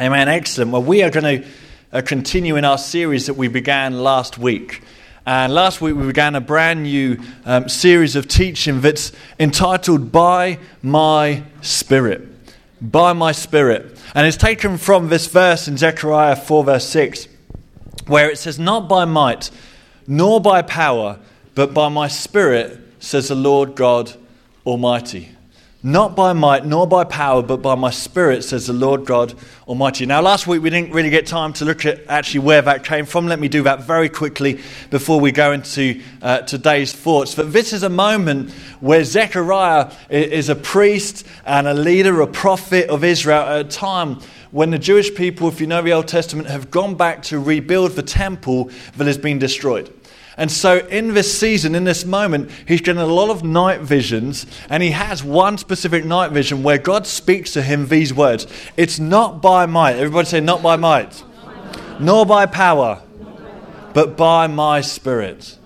Amen. Excellent. Well, we are going to uh, continue in our series that we began last week. And last week we began a brand new um, series of teaching that's entitled By My Spirit. By My Spirit. And it's taken from this verse in Zechariah 4, verse 6, where it says, Not by might, nor by power, but by my Spirit, says the Lord God Almighty. Not by might nor by power, but by my spirit, says the Lord God Almighty. Now, last week we didn't really get time to look at actually where that came from. Let me do that very quickly before we go into uh, today's thoughts. But this is a moment where Zechariah is a priest and a leader, a prophet of Israel at a time when the Jewish people, if you know the Old Testament, have gone back to rebuild the temple that has been destroyed. And so, in this season, in this moment, he's getting a lot of night visions, and he has one specific night vision where God speaks to him these words It's not by might. Everybody say, not by might, nor by power, but by my spirit.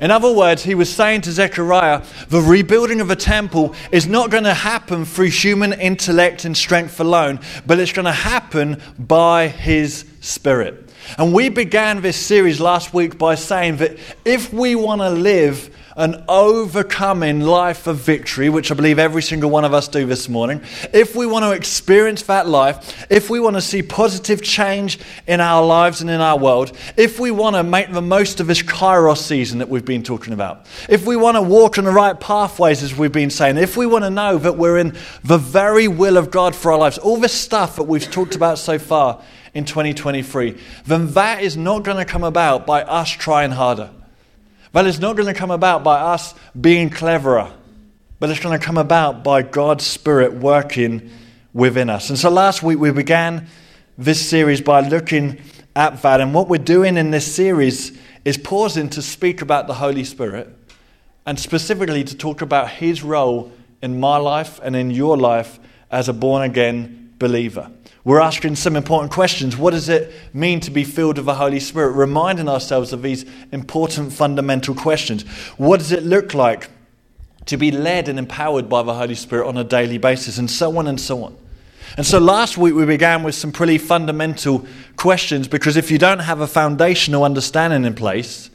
In other words, he was saying to Zechariah, the rebuilding of a temple is not going to happen through human intellect and strength alone, but it's going to happen by his spirit. And we began this series last week by saying that if we want to live an overcoming life of victory, which I believe every single one of us do this morning, if we want to experience that life, if we want to see positive change in our lives and in our world, if we want to make the most of this Kairos season that we've been talking about, if we want to walk in the right pathways, as we've been saying, if we want to know that we're in the very will of God for our lives, all this stuff that we've talked about so far in 2023, then that is not going to come about by us trying harder. That is not going to come about by us being cleverer, but it's going to come about by God's Spirit working within us. And so last week we began this series by looking at that. And what we're doing in this series is pausing to speak about the Holy Spirit and specifically to talk about His role in my life and in your life as a born again believer. We're asking some important questions. What does it mean to be filled with the Holy Spirit? Reminding ourselves of these important fundamental questions. What does it look like to be led and empowered by the Holy Spirit on a daily basis? And so on and so on. And so last week we began with some pretty fundamental questions because if you don't have a foundational understanding in place,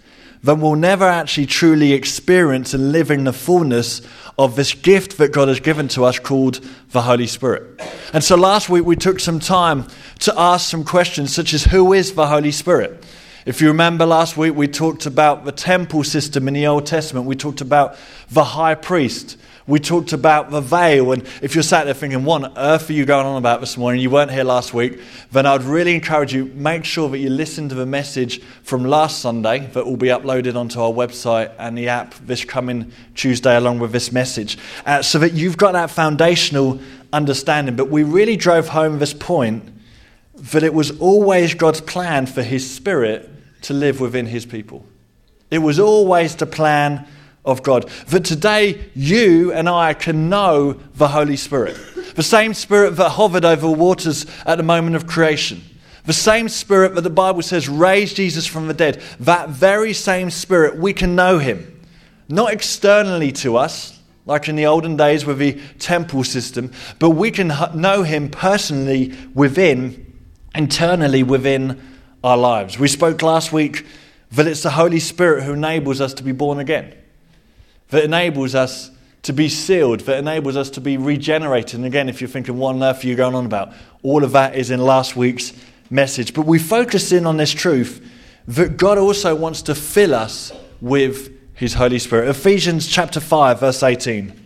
then we'll never actually truly experience and live in the fullness of this gift that God has given to us called the Holy Spirit. And so last week we took some time to ask some questions such as who is the Holy Spirit? If you remember last week, we talked about the temple system in the Old Testament. We talked about the high priest. We talked about the veil, and if you're sat there thinking, what on earth are you going on about this morning? You weren't here last week, then I'd really encourage you, make sure that you listen to the message from last Sunday that will be uploaded onto our website and the app this coming Tuesday along with this message, uh, so that you've got that foundational understanding. But we really drove home this point that it was always God's plan for His Spirit to live within His people. It was always the plan of God. That today you and I can know the Holy Spirit. The same Spirit that hovered over waters at the moment of creation. The same Spirit that the Bible says raised Jesus from the dead. That very same Spirit, we can know Him. Not externally to us, like in the olden days with the temple system, but we can know Him personally within, internally within our lives. We spoke last week that it's the Holy Spirit who enables us to be born again that enables us to be sealed, that enables us to be regenerated. And again, if you're thinking, what on earth are you going on about? All of that is in last week's message. But we focus in on this truth that God also wants to fill us with his Holy Spirit. Ephesians chapter 5, verse 18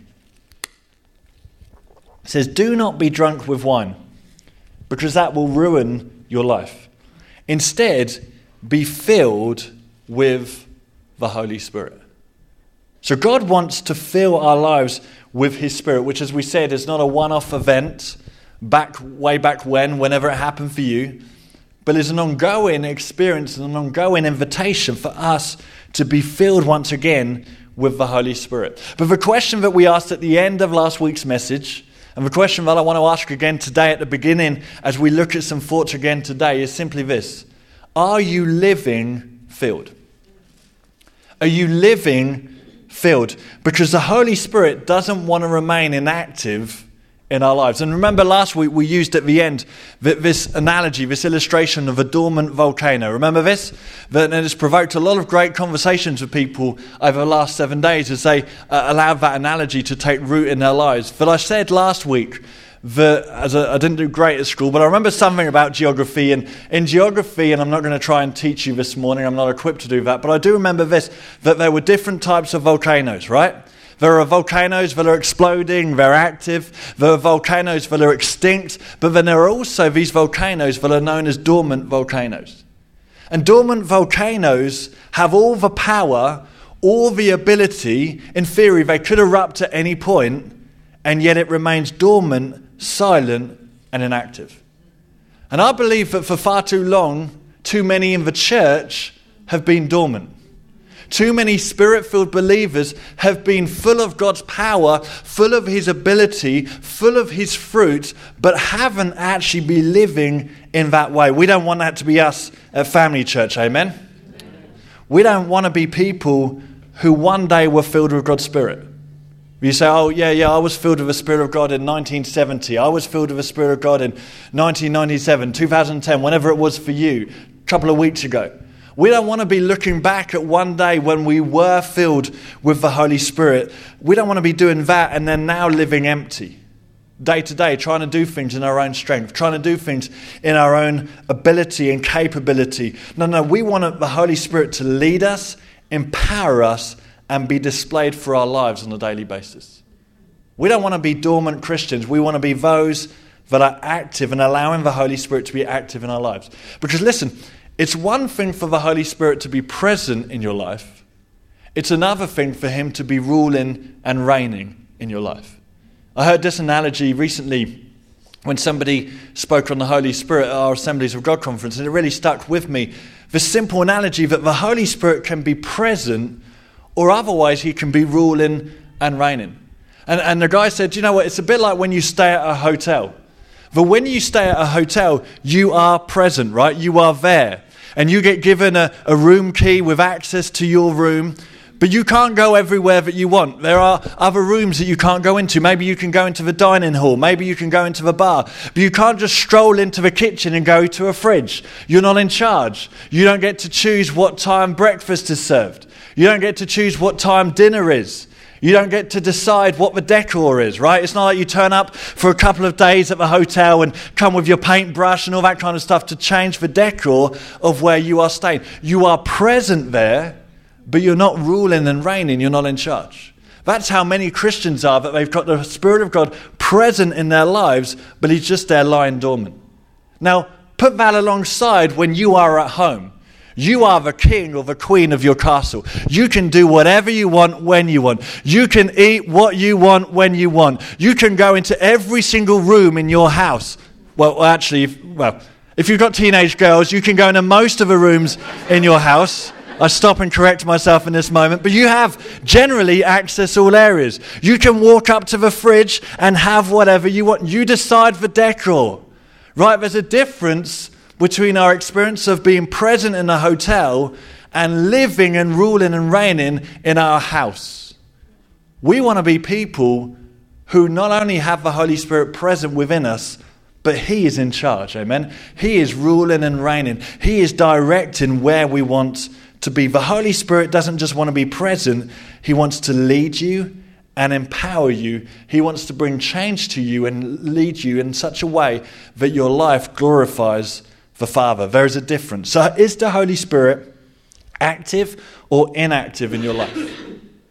says, Do not be drunk with wine, because that will ruin your life. Instead, be filled with the Holy Spirit. So God wants to fill our lives with His Spirit, which, as we said, is not a one off event back way back when, whenever it happened for you, but is an ongoing experience and an ongoing invitation for us to be filled once again with the Holy Spirit. But the question that we asked at the end of last week's message, and the question that I want to ask again today at the beginning as we look at some thoughts again today, is simply this Are you living filled? Are you living filled because the Holy Spirit doesn't want to remain inactive in our lives. And remember, last week we used at the end this analogy, this illustration of a dormant volcano. Remember this? That it has provoked a lot of great conversations with people over the last seven days as they uh, allowed that analogy to take root in their lives. But I said last week that as a, I didn't do great at school, but I remember something about geography. And in geography, and I'm not going to try and teach you this morning, I'm not equipped to do that, but I do remember this that there were different types of volcanoes, right? There are volcanoes that are exploding, they're active. There are volcanoes that are extinct. But then there are also these volcanoes that are known as dormant volcanoes. And dormant volcanoes have all the power, all the ability. In theory, they could erupt at any point, and yet it remains dormant, silent, and inactive. And I believe that for far too long, too many in the church have been dormant. Too many spirit filled believers have been full of God's power, full of His ability, full of His fruit, but haven't actually been living in that way. We don't want that to be us at Family Church, amen? We don't want to be people who one day were filled with God's Spirit. You say, oh, yeah, yeah, I was filled with the Spirit of God in 1970. I was filled with the Spirit of God in 1997, 2010, whenever it was for you, a couple of weeks ago. We don't want to be looking back at one day when we were filled with the Holy Spirit. We don't want to be doing that and then now living empty. Day to day, trying to do things in our own strength, trying to do things in our own ability and capability. No, no, we want the Holy Spirit to lead us, empower us, and be displayed for our lives on a daily basis. We don't want to be dormant Christians. We want to be those that are active and allowing the Holy Spirit to be active in our lives. Because listen, it's one thing for the Holy Spirit to be present in your life, it's another thing for Him to be ruling and reigning in your life. I heard this analogy recently when somebody spoke on the Holy Spirit at our Assemblies of God conference, and it really stuck with me. The simple analogy that the Holy Spirit can be present, or otherwise, He can be ruling and reigning. And, and the guy said, You know what? It's a bit like when you stay at a hotel. But when you stay at a hotel, you are present, right? You are there and you get given a, a room key with access to your room. But you can't go everywhere that you want. There are other rooms that you can't go into. Maybe you can go into the dining hall. Maybe you can go into the bar. But you can't just stroll into the kitchen and go to a fridge. You're not in charge. You don't get to choose what time breakfast is served. You don't get to choose what time dinner is. You don't get to decide what the decor is, right? It's not like you turn up for a couple of days at the hotel and come with your paintbrush and all that kind of stuff to change the decor of where you are staying. You are present there, but you're not ruling and reigning, you're not in charge. That's how many Christians are, that they've got the Spirit of God present in their lives, but He's just there lying dormant. Now, put that alongside when you are at home. You are the king or the queen of your castle. You can do whatever you want when you want. You can eat what you want when you want. You can go into every single room in your house. Well, actually, well, if you've got teenage girls, you can go into most of the rooms in your house. I stop and correct myself in this moment, but you have generally access all areas. You can walk up to the fridge and have whatever you want. You decide the decor, right? There's a difference between our experience of being present in a hotel and living and ruling and reigning in our house. We want to be people who not only have the Holy Spirit present within us, but He is in charge. Amen. He is ruling and reigning, He is directing where we want to be. The Holy Spirit doesn't just want to be present, He wants to lead you and empower you. He wants to bring change to you and lead you in such a way that your life glorifies the Father. There is a difference. So, is the Holy Spirit active or inactive in your life?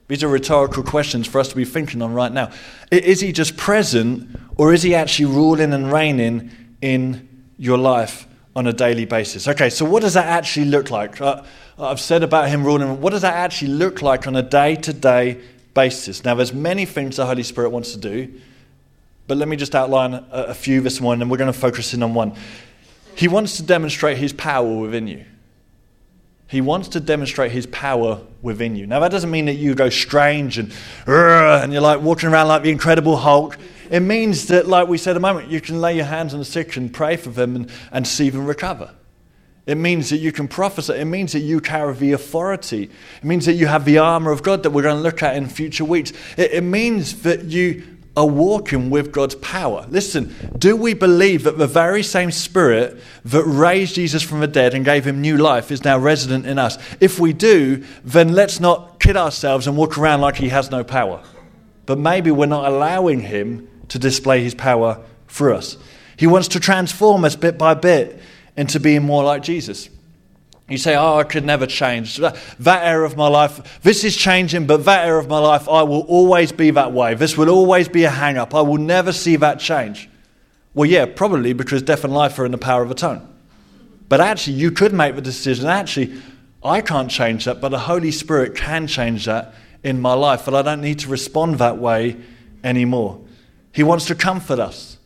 These are rhetorical questions for us to be thinking on right now. Is he just present or is he actually ruling and reigning in your life on a daily basis? Okay, so what does that actually look like? Uh, I've said about him ruling. What does that actually look like on a day to day basis? Now, there's many things the Holy Spirit wants to do, but let me just outline a, a few this morning, and we're going to focus in on one. He wants to demonstrate his power within you. He wants to demonstrate his power within you. Now, that doesn't mean that you go strange and, and you're like walking around like the Incredible Hulk. It means that, like we said a moment, you can lay your hands on the sick and pray for them and, and see them recover. It means that you can prophesy. It means that you carry the authority. It means that you have the armor of God that we're going to look at in future weeks. It, it means that you are walking with God's power. Listen, do we believe that the very same Spirit that raised Jesus from the dead and gave him new life is now resident in us? If we do, then let's not kid ourselves and walk around like he has no power. But maybe we're not allowing him to display his power through us. He wants to transform us bit by bit into being more like Jesus. You say, Oh, I could never change. That, area of my life, this is changing, but that area of my life, I will always be that way. This will always be a hang up. I will never see that change. Well, yeah, probably because death and life are in the power of a tongue. But actually, you could make the decision actually, I can't change that, but the Holy Spirit can change that in my life, but I don't need to respond that way anymore. He wants to comfort us.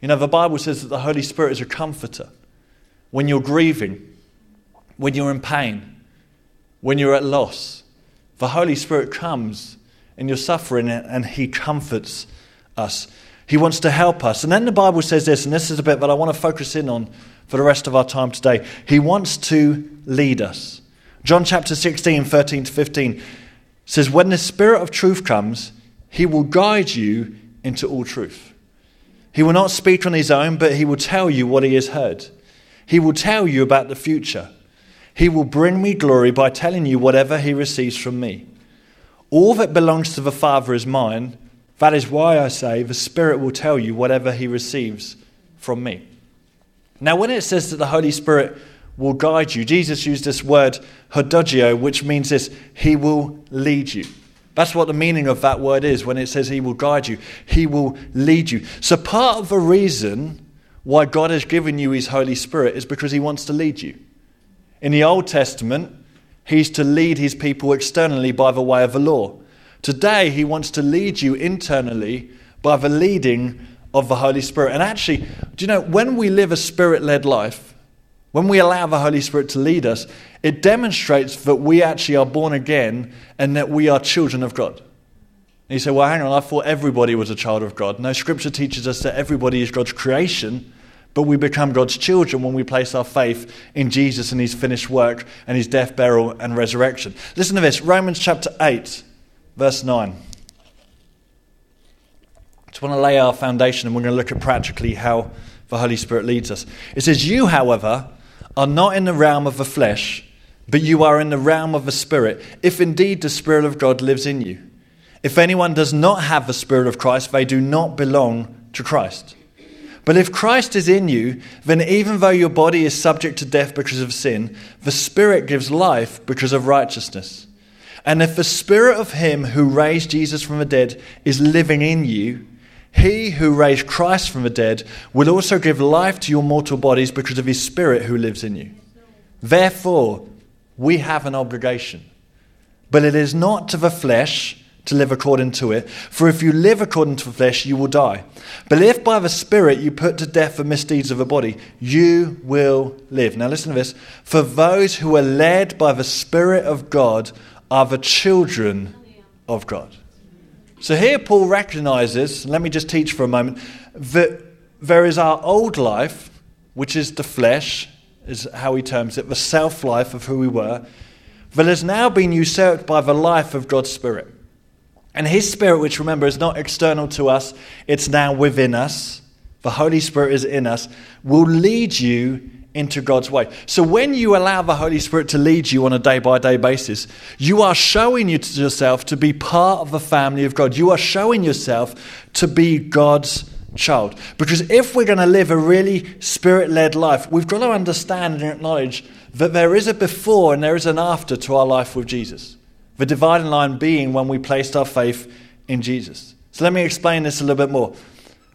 You know, the Bible says that the Holy Spirit is a comforter. When you're grieving, when you're in pain, when you're at loss. The Holy Spirit comes in your suffering and He comforts us. He wants to help us. And then the Bible says this, and this is a bit that I want to focus in on for the rest of our time today. He wants to lead us. John chapter 16, 13 to 15 says, When the Spirit of truth comes, He will guide you into all truth. He will not speak on His own, but He will tell you what He has heard. He will tell you about the future. He will bring me glory by telling you whatever he receives from me. All that belongs to the Father is mine. That is why I say the Spirit will tell you whatever he receives from me. Now, when it says that the Holy Spirit will guide you, Jesus used this word hodegeo, which means this He will lead you. That's what the meaning of that word is when it says He will guide you. He will lead you. So, part of the reason why God has given you His Holy Spirit is because He wants to lead you. In the Old Testament, he's to lead his people externally by the way of the law. Today, he wants to lead you internally by the leading of the Holy Spirit. And actually, do you know, when we live a spirit led life, when we allow the Holy Spirit to lead us, it demonstrates that we actually are born again and that we are children of God. And you say, well, hang on, I thought everybody was a child of God. No, Scripture teaches us that everybody is God's creation but we become God's children when we place our faith in Jesus and his finished work and his death, burial, and resurrection. Listen to this Romans chapter 8, verse 9. I just want to lay our foundation and we're going to look at practically how the Holy Spirit leads us. It says, You, however, are not in the realm of the flesh, but you are in the realm of the Spirit, if indeed the Spirit of God lives in you. If anyone does not have the Spirit of Christ, they do not belong to Christ. But if Christ is in you, then even though your body is subject to death because of sin, the Spirit gives life because of righteousness. And if the Spirit of Him who raised Jesus from the dead is living in you, He who raised Christ from the dead will also give life to your mortal bodies because of His Spirit who lives in you. Therefore, we have an obligation. But it is not to the flesh to live according to it. For if you live according to the flesh, you will die. But if by the Spirit you put to death the misdeeds of the body, you will live. Now listen to this. For those who are led by the Spirit of God are the children of God. So here Paul recognizes, let me just teach for a moment, that there is our old life, which is the flesh, is how he terms it, the self life of who we were, that has now been usurped by the life of God's Spirit. And His Spirit, which remember is not external to us, it's now within us. The Holy Spirit is in us, will lead you into God's way. So when you allow the Holy Spirit to lead you on a day by day basis, you are showing yourself to be part of the family of God. You are showing yourself to be God's child. Because if we're going to live a really spirit led life, we've got to understand and acknowledge that there is a before and there is an after to our life with Jesus. The dividing line being when we placed our faith in Jesus. So let me explain this a little bit more.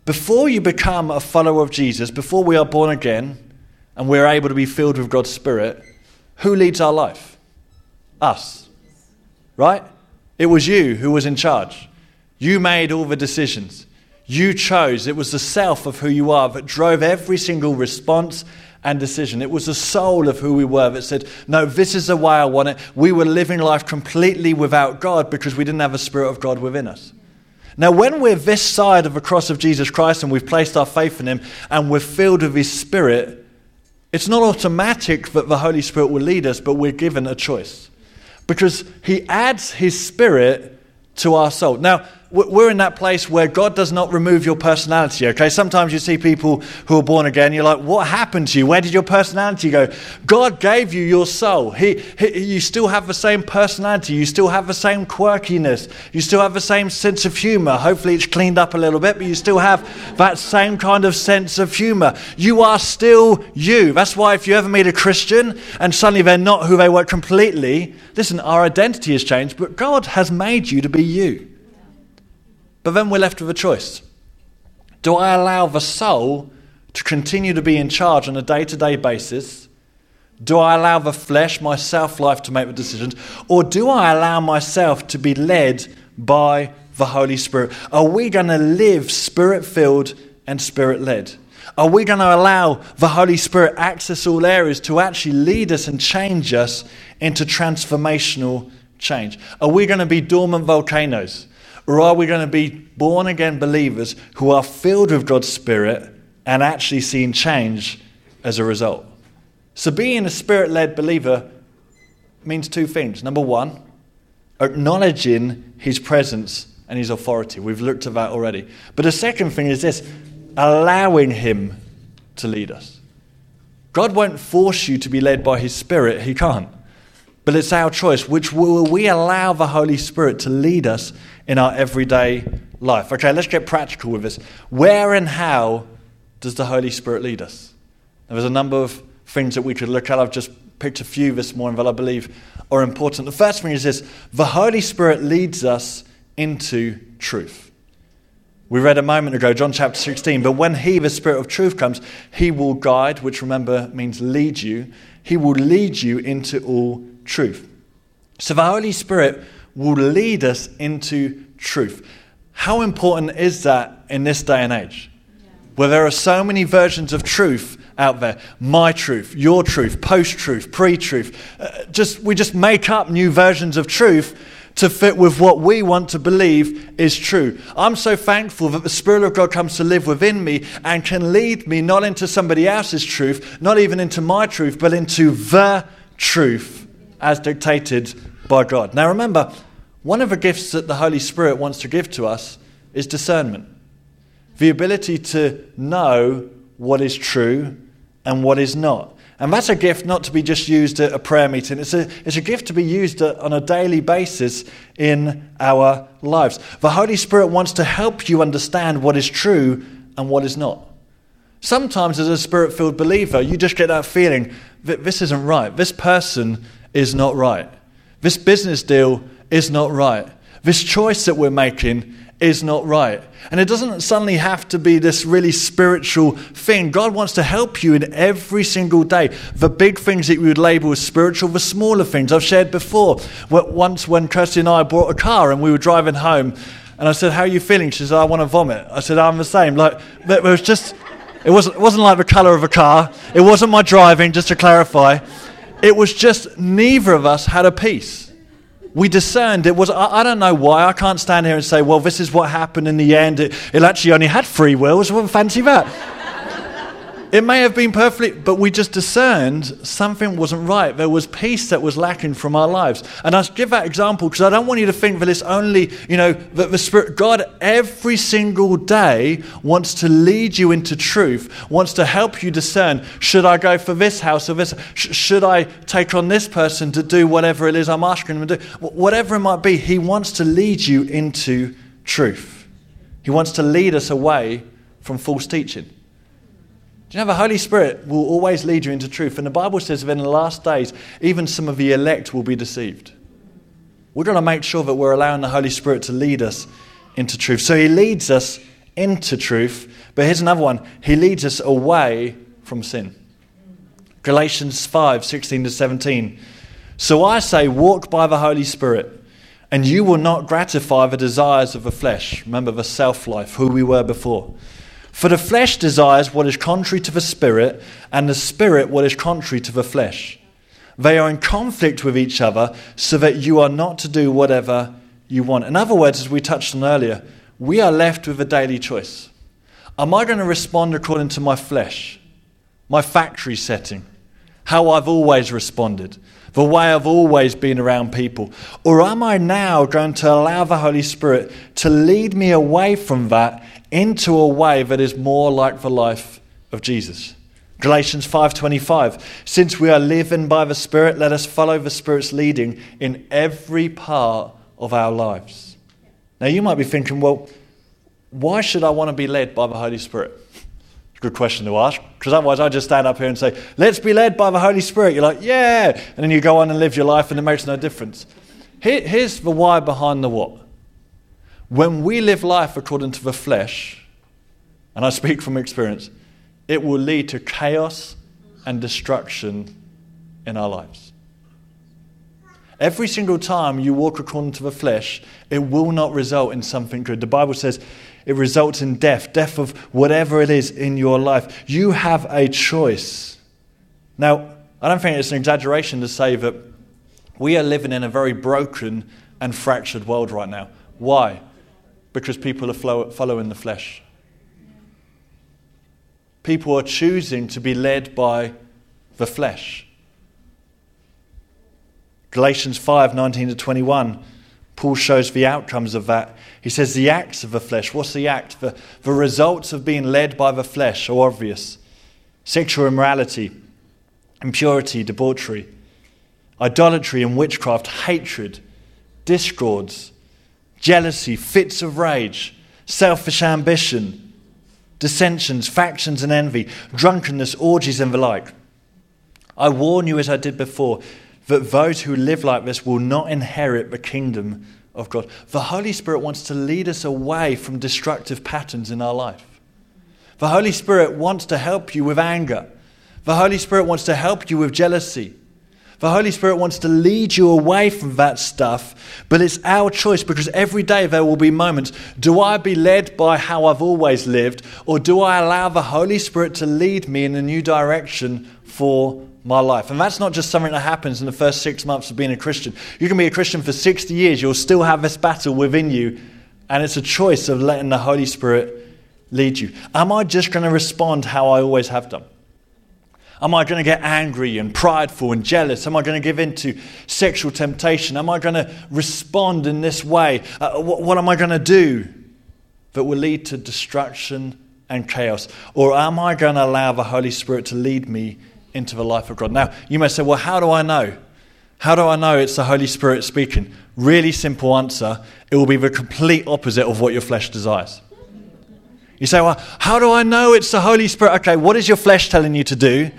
Before you become a follower of Jesus, before we are born again and we're able to be filled with God's Spirit, who leads our life? Us. Right? It was you who was in charge. You made all the decisions. You chose. It was the self of who you are that drove every single response and decision. It was the soul of who we were that said, No, this is the way I want it. We were living life completely without God because we didn't have the Spirit of God within us. Now, when we're this side of the cross of Jesus Christ and we've placed our faith in Him and we're filled with His Spirit, it's not automatic that the Holy Spirit will lead us, but we're given a choice. Because He adds His Spirit to our soul. Now, we're in that place where God does not remove your personality, okay? Sometimes you see people who are born again, you're like, what happened to you? Where did your personality go? God gave you your soul. He, he, you still have the same personality. You still have the same quirkiness. You still have the same sense of humor. Hopefully, it's cleaned up a little bit, but you still have that same kind of sense of humor. You are still you. That's why if you ever meet a Christian and suddenly they're not who they were completely, listen, our identity has changed, but God has made you to be you. But then we're left with a choice. Do I allow the soul to continue to be in charge on a day to day basis? Do I allow the flesh, my self life, to make the decisions? Or do I allow myself to be led by the Holy Spirit? Are we going to live spirit filled and spirit led? Are we going to allow the Holy Spirit access all areas to actually lead us and change us into transformational change? Are we going to be dormant volcanoes? Or are we going to be born again believers who are filled with God's Spirit and actually seeing change as a result? So, being a spirit led believer means two things. Number one, acknowledging his presence and his authority. We've looked at that already. But the second thing is this allowing him to lead us. God won't force you to be led by his spirit, he can't. But it's our choice. Which will we allow the Holy Spirit to lead us in our everyday life? Okay, let's get practical with this. Where and how does the Holy Spirit lead us? There's a number of things that we could look at. I've just picked a few this morning that I believe are important. The first thing is this the Holy Spirit leads us into truth. We read a moment ago, John chapter 16, but when He, the Spirit of truth, comes, He will guide, which remember means lead you. He will lead you into all truth. So the Holy Spirit will lead us into truth. How important is that in this day and age? Where there are so many versions of truth out there my truth, your truth, post truth, pre truth. Uh, just, we just make up new versions of truth to fit with what we want to believe is true. I'm so thankful that the Spirit of God comes to live within me and can lead me not into somebody else's truth, not even into my truth, but into the truth as dictated by God. Now remember, one of the gifts that the Holy Spirit wants to give to us is discernment the ability to know what is true and what is not. And that's a gift not to be just used at a prayer meeting. It's a, it's a gift to be used on a daily basis in our lives. The Holy Spirit wants to help you understand what is true and what is not. Sometimes, as a spirit filled believer, you just get that feeling that this isn't right. This person is not right. This business deal is not right. This choice that we're making is not right. And it doesn't suddenly have to be this really spiritual thing. God wants to help you in every single day. The big things that we would label as spiritual, the smaller things. I've shared before. Once when Kirsty and I bought a car and we were driving home, and I said, How are you feeling? She said, I want to vomit. I said, I'm the same. Like, it was just, it wasn't, it wasn't like the color of a car. It wasn't my driving, just to clarify. It was just neither of us had a peace. We discerned it was, I, I, don't know why. I can't stand here and say, well, this is what happened in the end. It, it actually only had free will. So fancy that. It may have been perfectly, but we just discerned something wasn't right. There was peace that was lacking from our lives. And I give that example because I don't want you to think that it's only, you know, that the Spirit, God every single day wants to lead you into truth, wants to help you discern should I go for this house or this? Should I take on this person to do whatever it is I'm asking him to do? Whatever it might be, He wants to lead you into truth. He wants to lead us away from false teaching. Do you know the Holy Spirit will always lead you into truth? And the Bible says that in the last days, even some of the elect will be deceived. We're going to make sure that we're allowing the Holy Spirit to lead us into truth. So he leads us into truth. But here's another one He leads us away from sin. Galatians 5 16 to 17. So I say, walk by the Holy Spirit, and you will not gratify the desires of the flesh. Remember the self life, who we were before. For the flesh desires what is contrary to the spirit, and the spirit what is contrary to the flesh. They are in conflict with each other, so that you are not to do whatever you want. In other words, as we touched on earlier, we are left with a daily choice. Am I going to respond according to my flesh, my factory setting, how I've always responded? the way I've always been around people? Or am I now going to allow the Holy Spirit to lead me away from that into a way that is more like the life of Jesus? Galatians 5:25 Since we are living by the Spirit let us follow the Spirit's leading in every part of our lives. Now you might be thinking well why should I want to be led by the Holy Spirit? Good question to ask, because otherwise I just stand up here and say, let's be led by the Holy Spirit. You're like, yeah. And then you go on and live your life and it makes no difference. Here, here's the why behind the what. When we live life according to the flesh, and I speak from experience, it will lead to chaos and destruction in our lives. Every single time you walk according to the flesh, it will not result in something good. The Bible says it results in death, death of whatever it is in your life. You have a choice. Now, I don't think it's an exaggeration to say that we are living in a very broken and fractured world right now. Why? Because people are following the flesh. People are choosing to be led by the flesh. Galatians 5 19 to 21 Paul shows the outcomes of that. He says the acts of the flesh. What's the act? The, the results of being led by the flesh are obvious sexual immorality, impurity, debauchery, idolatry and witchcraft, hatred, discords, jealousy, fits of rage, selfish ambition, dissensions, factions, and envy, drunkenness, orgies, and the like. I warn you, as I did before that those who live like this will not inherit the kingdom of God. The Holy Spirit wants to lead us away from destructive patterns in our life. The Holy Spirit wants to help you with anger. The Holy Spirit wants to help you with jealousy. The Holy Spirit wants to lead you away from that stuff, but it's our choice because every day there will be moments. Do I be led by how I've always lived, or do I allow the Holy Spirit to lead me in a new direction for my life. And that's not just something that happens in the first six months of being a Christian. You can be a Christian for 60 years, you'll still have this battle within you, and it's a choice of letting the Holy Spirit lead you. Am I just going to respond how I always have done? Am I going to get angry and prideful and jealous? Am I going to give in to sexual temptation? Am I going to respond in this way? Uh, what, what am I going to do that will lead to destruction and chaos? Or am I going to allow the Holy Spirit to lead me into the life of God. Now, you may say, well, how do I know? How do I know it's the Holy Spirit speaking? Really simple answer it will be the complete opposite of what your flesh desires. You say, well, how do I know it's the Holy Spirit? Okay, what is your flesh telling you to do?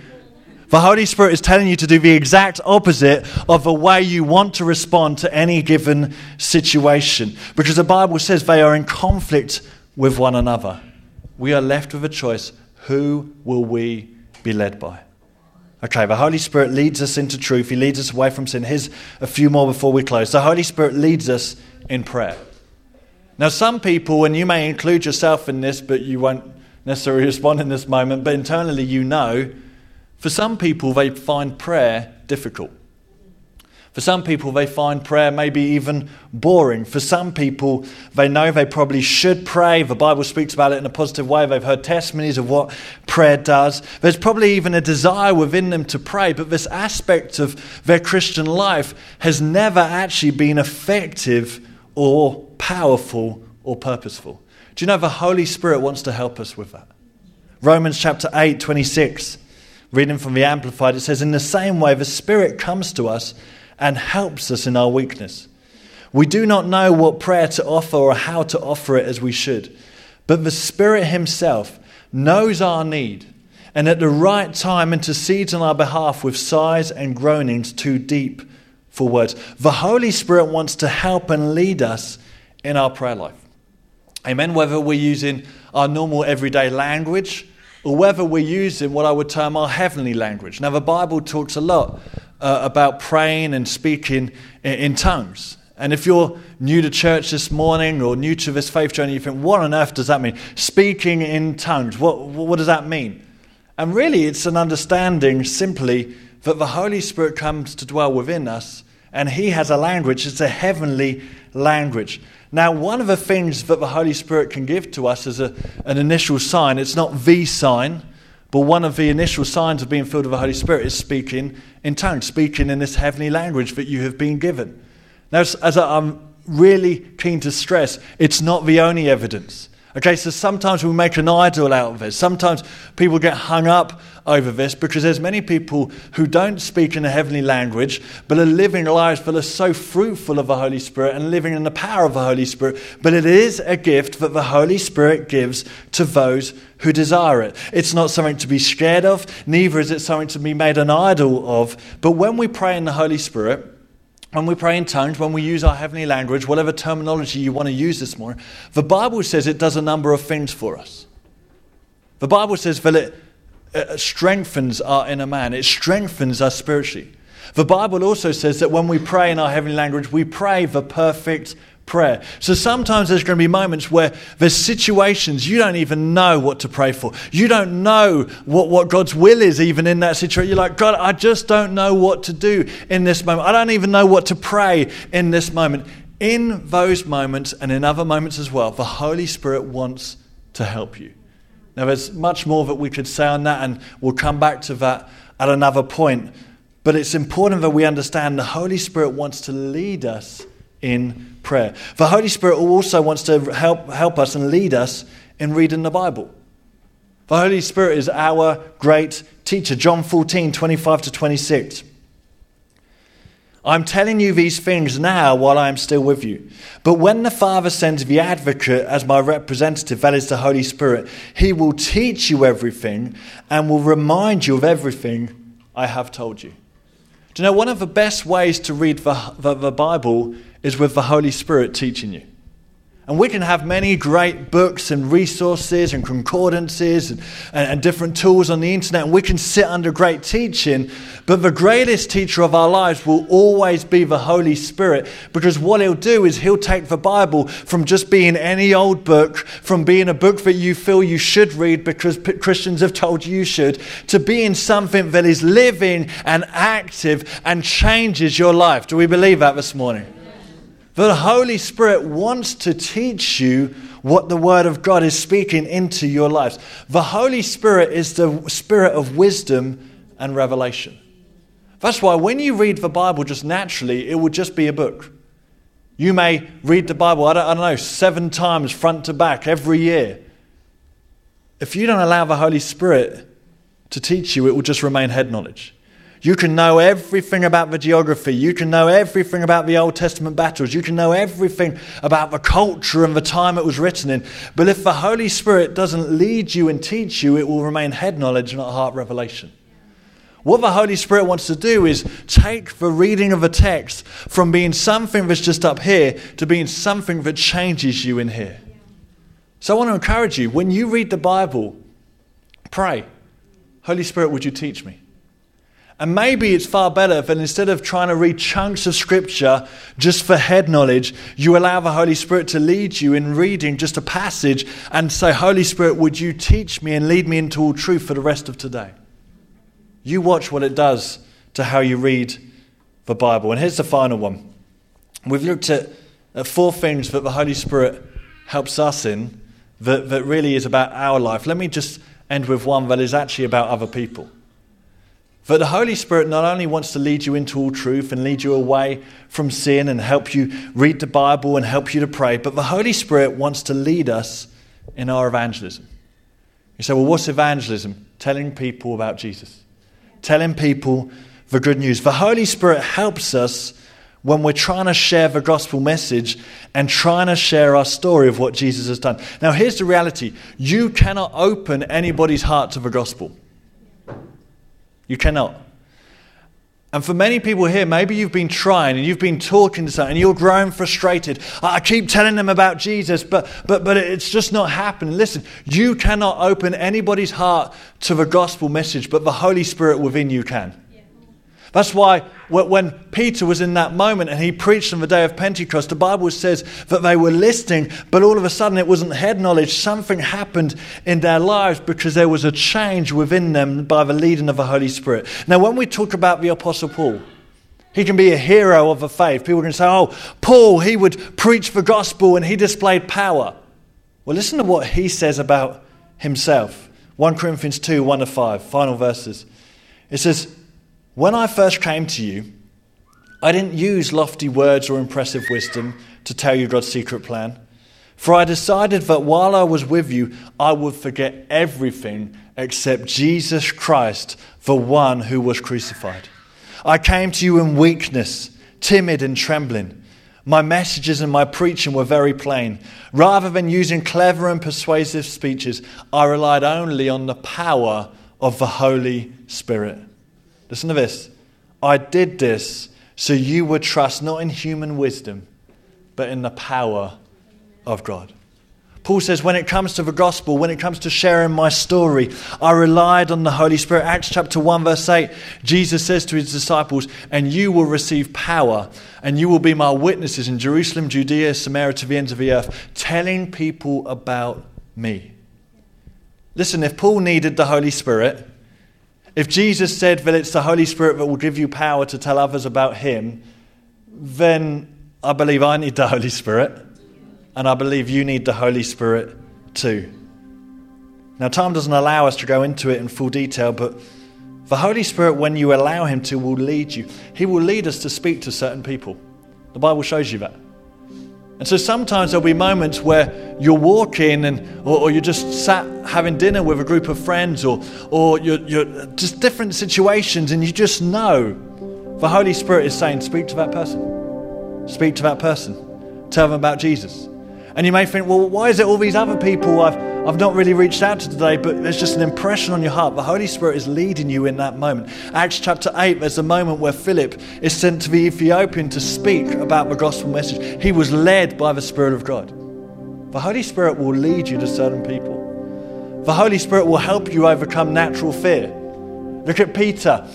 The Holy Spirit is telling you to do the exact opposite of the way you want to respond to any given situation. Because the Bible says they are in conflict with one another. We are left with a choice who will we be led by? Okay, the Holy Spirit leads us into truth. He leads us away from sin. Here's a few more before we close. The Holy Spirit leads us in prayer. Now, some people, and you may include yourself in this, but you won't necessarily respond in this moment, but internally you know, for some people, they find prayer difficult. For some people, they find prayer maybe even boring. For some people, they know they probably should pray. The Bible speaks about it in a positive way. They've heard testimonies of what prayer does. There's probably even a desire within them to pray, but this aspect of their Christian life has never actually been effective or powerful or purposeful. Do you know the Holy Spirit wants to help us with that? Romans chapter 8, 26, reading from the Amplified, it says, In the same way, the Spirit comes to us and helps us in our weakness. We do not know what prayer to offer or how to offer it as we should, but the Spirit Himself knows our need and at the right time intercedes on our behalf with sighs and groanings too deep for words. The Holy Spirit wants to help and lead us in our prayer life. Amen. Whether we're using our normal everyday language or whether we're using what I would term our heavenly language. Now, the Bible talks a lot uh, about praying and speaking in, in, tongues. And if you're new to church this morning or new to this faith journey, you think, what on earth does that mean? Speaking in tongues, what, what does that mean? And really, it's an understanding simply that the Holy Spirit comes to dwell within us and He has a language, it's a heavenly language. Now, one of the things that the Holy Spirit can give to us is a, an initial sign, it's not the sign, But one of the initial signs of being filled with the Holy Spirit is speaking in tongues, speaking in this heavenly language that you have been given. Now, as I'm really keen to stress, it's not the only evidence. Okay, so sometimes we make an idol out of it. Sometimes people get hung up over this because there's many people who don't speak in a heavenly language but are living lives that are so fruitful of the Holy Spirit and living in the power of the Holy Spirit. But it is a gift that the Holy Spirit gives to those who desire it. It's not something to be scared of, neither is it something to be made an idol of. But when we pray in the Holy Spirit, when we pray in tongues, when we use our heavenly language, whatever terminology you want to use this morning, the Bible says it does a number of things for us. The Bible says that it strengthens our inner man, it strengthens us spiritually. The Bible also says that when we pray in our heavenly language, we pray the perfect prayer. So sometimes there's going to be moments where there's situations you don't even know what to pray for. You don't know what, what God's will is even in that situation. You're like, God, I just don't know what to do in this moment. I don't even know what to pray in this moment. In those moments and in other moments as well, the Holy Spirit wants to help you. Now, there's much more that we could say on that, and we'll come back to that at another point. But it's important that we understand the Holy Spirit wants to lead us in prayer. The Holy Spirit also wants to help, help us and lead us in reading the Bible. The Holy Spirit is our great teacher. John 14, 25 to 26. I'm telling you these things now while I am still with you. But when the Father sends the advocate as my representative, that is the Holy Spirit, he will teach you everything and will remind you of everything I have told you. Do you know one of the best ways to read the, the, the Bible is with the Holy Spirit teaching you. And we can have many great books and resources and concordances and, and, and, different tools on the internet, and we can sit under great teaching. But the greatest teacher of our lives will always be the Holy Spirit because what he'll do is he'll take the Bible from just being any old book, from being a book that you feel you should read because Christians have told you you should, to being something that is living and active and changes your life. Do we believe that this morning? The Holy Spirit wants to teach you what the Word of God is speaking into your lives. The Holy Spirit is the spirit of wisdom and revelation. That's why when you read the Bible just naturally, it will just be a book. You may read the Bible, I don't, I don't know, seven times front to back every year. If you don't allow the Holy Spirit to teach you, it will just remain head knowledge. You can know everything about the geography. You can know everything about the Old Testament battles. You can know everything about the culture and the time it was written in. But if the Holy Spirit doesn't lead you and teach you, it will remain head knowledge, not heart revelation. What the Holy Spirit wants to do is take the reading of a text from being something that's just up here to being something that changes you in here. So I want to encourage you when you read the Bible, pray, Holy Spirit, would you teach me? And maybe it's far better if instead of trying to read chunks of scripture just for head knowledge, you allow the Holy Spirit to lead you in reading just a passage and say, Holy Spirit, would you teach me and lead me into all truth for the rest of today? You watch what it does to how you read the Bible. And here's the final one. We've looked at, at four things that the Holy Spirit helps us in that, that really is about our life. Let me just end with one that is actually about other people. But the Holy Spirit not only wants to lead you into all truth and lead you away from sin and help you read the Bible and help you to pray, but the Holy Spirit wants to lead us in our evangelism. You say, well, what's evangelism? Telling people about Jesus, telling people the good news. The Holy Spirit helps us when we're trying to share the gospel message and trying to share our story of what Jesus has done. Now, here's the reality you cannot open anybody's heart to the gospel. You cannot. And for many people here, maybe you've been trying and you've been talking to someone and you're growing frustrated. I keep telling them about Jesus, but, but, but it's just not happening. Listen, you cannot open anybody's heart to the gospel message, but the Holy Spirit within you can. That's why when Peter was in that moment and he preached on the day of Pentecost, the Bible says that they were listening, but all of a sudden it wasn't head knowledge. Something happened in their lives because there was a change within them by the leading of the Holy Spirit. Now, when we talk about the Apostle Paul, he can be a hero of the faith. People can say, oh, Paul, he would preach the gospel and he displayed power. Well, listen to what he says about himself. 1 Corinthians 2 1 to 5, final verses. It says, When I first came to you, I didn't use lofty words or impressive wisdom to tell you God's secret plan. For I decided that while I was with you, I would forget everything except Jesus Christ, the one who was crucified. I came to you in weakness, timid and trembling. My messages and my preaching were very plain. Rather than using clever and persuasive speeches, I relied only on the power of the Holy Spirit. Listen to this. I did this so you would trust not in human wisdom, but in the power of God. Paul says, when it comes to the gospel, when it comes to sharing my story, I relied on the Holy Spirit. Acts chapter 1, verse 8, Jesus says to his disciples, And you will receive power, and you will be my witnesses in Jerusalem, Judea, Samaria, to the ends of the earth, telling people about me. Listen, if Paul needed the Holy Spirit, if Jesus said that it's the Holy Spirit that will give you power to tell others about him, then I believe I need the Holy Spirit. And I believe you need the Holy Spirit too. Now, time doesn't allow us to go into it in full detail, but the Holy Spirit, when you allow Him to, will lead you. He will lead us to speak to certain people. The Bible shows you that. And so sometimes there'll be moments where you're walking and, or, or, you're just sat having dinner with a group of friends or, or you're, you're just different situations and you just know the Holy Spirit is saying, speak to that person. Speak to that person. Tell them about Jesus. And you may think, well, why is it all these other people I've, I've not really reached out to today, but there's just an impression on your heart. The Holy Spirit is leading you in that moment. Acts chapter 8, there's a moment where Philip is sent to the Ethiopian to speak about the gospel message. He was led by the Spirit of God. The Holy Spirit will lead you to certain people. The Holy Spirit will help you overcome natural fear. Look at Peter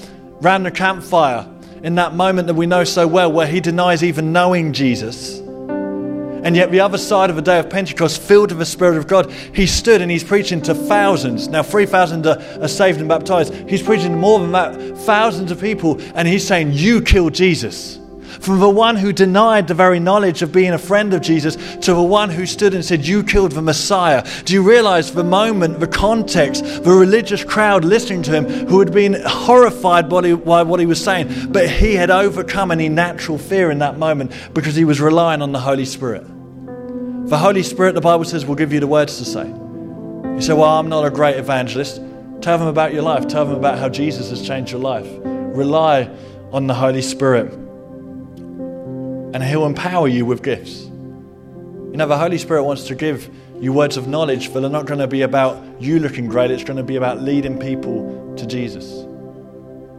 round the campfire in that moment that we know so well where he denies even knowing Jesus. And yet, the other side of the day of Pentecost, filled with the Spirit of God, he stood and he's preaching to thousands. Now, 3,000 are, are saved and baptized. He's preaching to more than that, thousands of people, and he's saying, You killed Jesus. From the one who denied the very knowledge of being a friend of Jesus to the one who stood and said, You killed the Messiah. Do you realize the moment, the context, the religious crowd listening to him who had been horrified by what he was saying, but he had overcome any natural fear in that moment because he was relying on the Holy Spirit. The Holy Spirit, the Bible says, will give you the words to say. You say, Well, I'm not a great evangelist. Tell them about your life. Tell them about how Jesus has changed your life. Rely on the Holy Spirit, and He'll empower you with gifts. You know, the Holy Spirit wants to give you words of knowledge, but they're not going to be about you looking great. It's going to be about leading people to Jesus,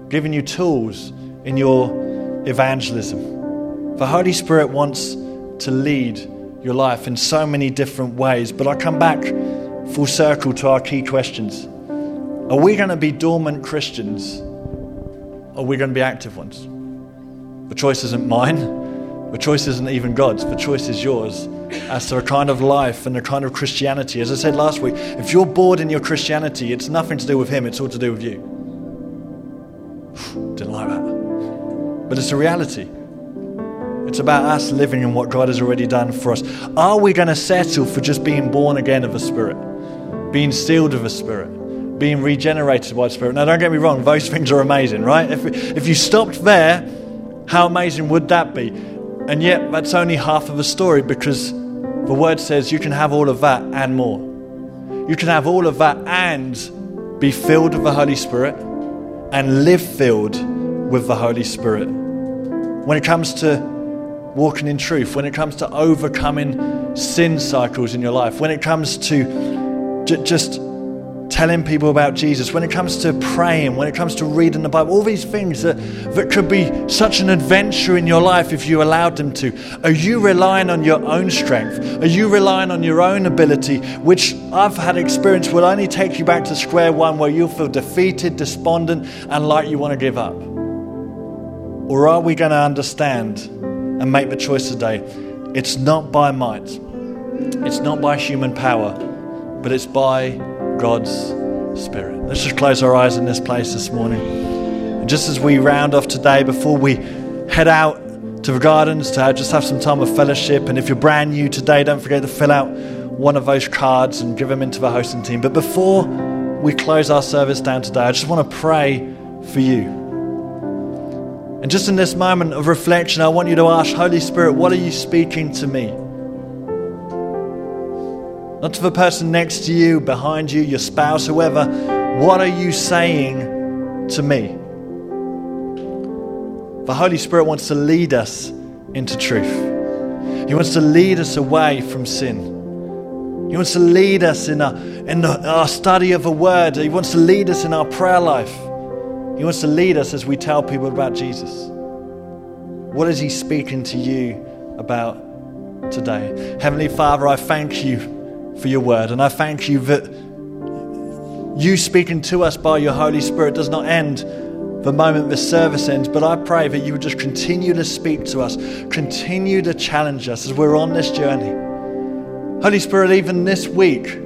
giving you tools in your evangelism. The Holy Spirit wants to lead your life in so many different ways. But I come back full circle to our key questions. Are we going to be dormant Christians? Or are we going to be active ones? The choice isn't mine. The choice isn't even God's. The choice is yours as to a kind of life and a kind of Christianity. As I said last week, if you're bored in your Christianity, it's nothing to do with Him, it's all to do with you. Didn't like that. But it's a reality. It's about us living in what God has already done for us. Are we going to settle for just being born again of the Spirit, being sealed of the Spirit, being regenerated by the Spirit? Now, don't get me wrong, those things are amazing, right? If, if you stopped there, how amazing would that be? And yet, that's only half of the story because the word says you can have all of that and more. You can have all of that and be filled with the Holy Spirit and live filled with the Holy Spirit. When it comes to walking in truth, when it comes to overcoming sin cycles in your life, when it comes to j- just telling people about Jesus, when it comes to praying, when it comes to reading the Bible, all these things that, that could be such an adventure in your life if you allowed them to. Are you relying on your own strength? Are you relying on your own ability, which I've had experience will only take you back to square one where you'll feel defeated, despondent, and like you want to give up? Or are we going to understand and make the choice today. It's not by might, it's not by human power, but it's by God's Spirit. Let's just close our eyes in this place this morning. And just as we round off today, before we head out to the gardens to just have some time of fellowship, and if you're brand new today, don't forget to fill out one of those cards and give them into the hosting team. But before we close our service down today, I just want to pray for you. And just in this moment of reflection, I want you to ask, Holy Spirit, what are you speaking to me? Not to the person next to you, behind you, your spouse, whoever. What are you saying to me? The Holy Spirit wants to lead us into truth. He wants to lead us away from sin. He wants to lead us in, our, in the, our study of a word. He wants to lead us in our prayer life. He wants to lead us as we tell people about Jesus. What is He speaking to you about today? Heavenly Father, I thank you for your word, and I thank you that you speaking to us by your Holy Spirit does not end the moment the service ends, but I pray that you would just continue to speak to us, continue to challenge us as we're on this journey. Holy Spirit, even this week,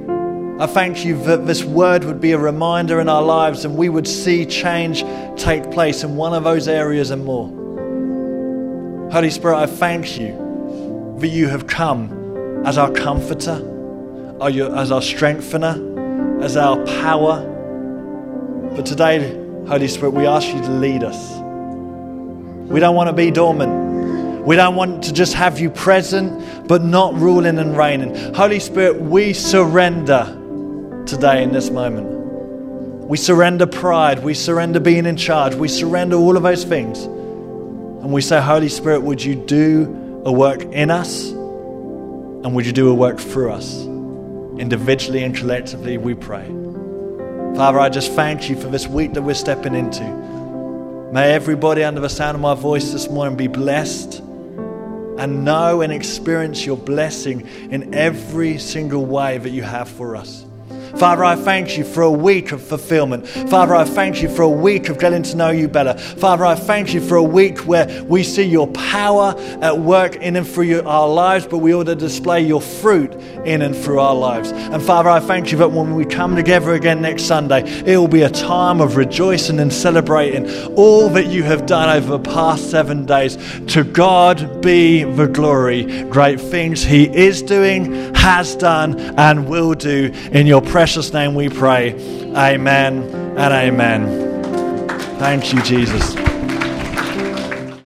I thank you that this word would be a reminder in our lives and we would see change take place in one of those areas and more. Holy Spirit, I thank you that you have come as our comforter, as our strengthener, as our power. But today, Holy Spirit, we ask you to lead us. We don't want to be dormant. We don't want to just have you present, but not ruling and reigning. Holy Spirit, we surrender today in this moment. We surrender pride. We surrender being in charge. We surrender all of those things. And we say, Holy Spirit, would you do a work in us? And would you do a work through us? Individually and collectively, we pray. Father, I just thank you for this week that we're stepping into. May everybody under the sound of my voice this morning be blessed and know and experience your blessing in every single way that you have for us. Father, I thank you for a week of fulfillment. Father, I thank you for a week of getting to know you better. Father, I thank you for a week where we see your power at work in and through our lives, but we ought to display your fruit in and through our lives. And Father, I thank you that when we come together again next Sunday, it will be a time of rejoicing and celebrating all that you have done over the past seven days. To God be the glory. Great things He is doing, has done, and will do in your presence precious name we pray. Amen and amen. Thank you, Jesus.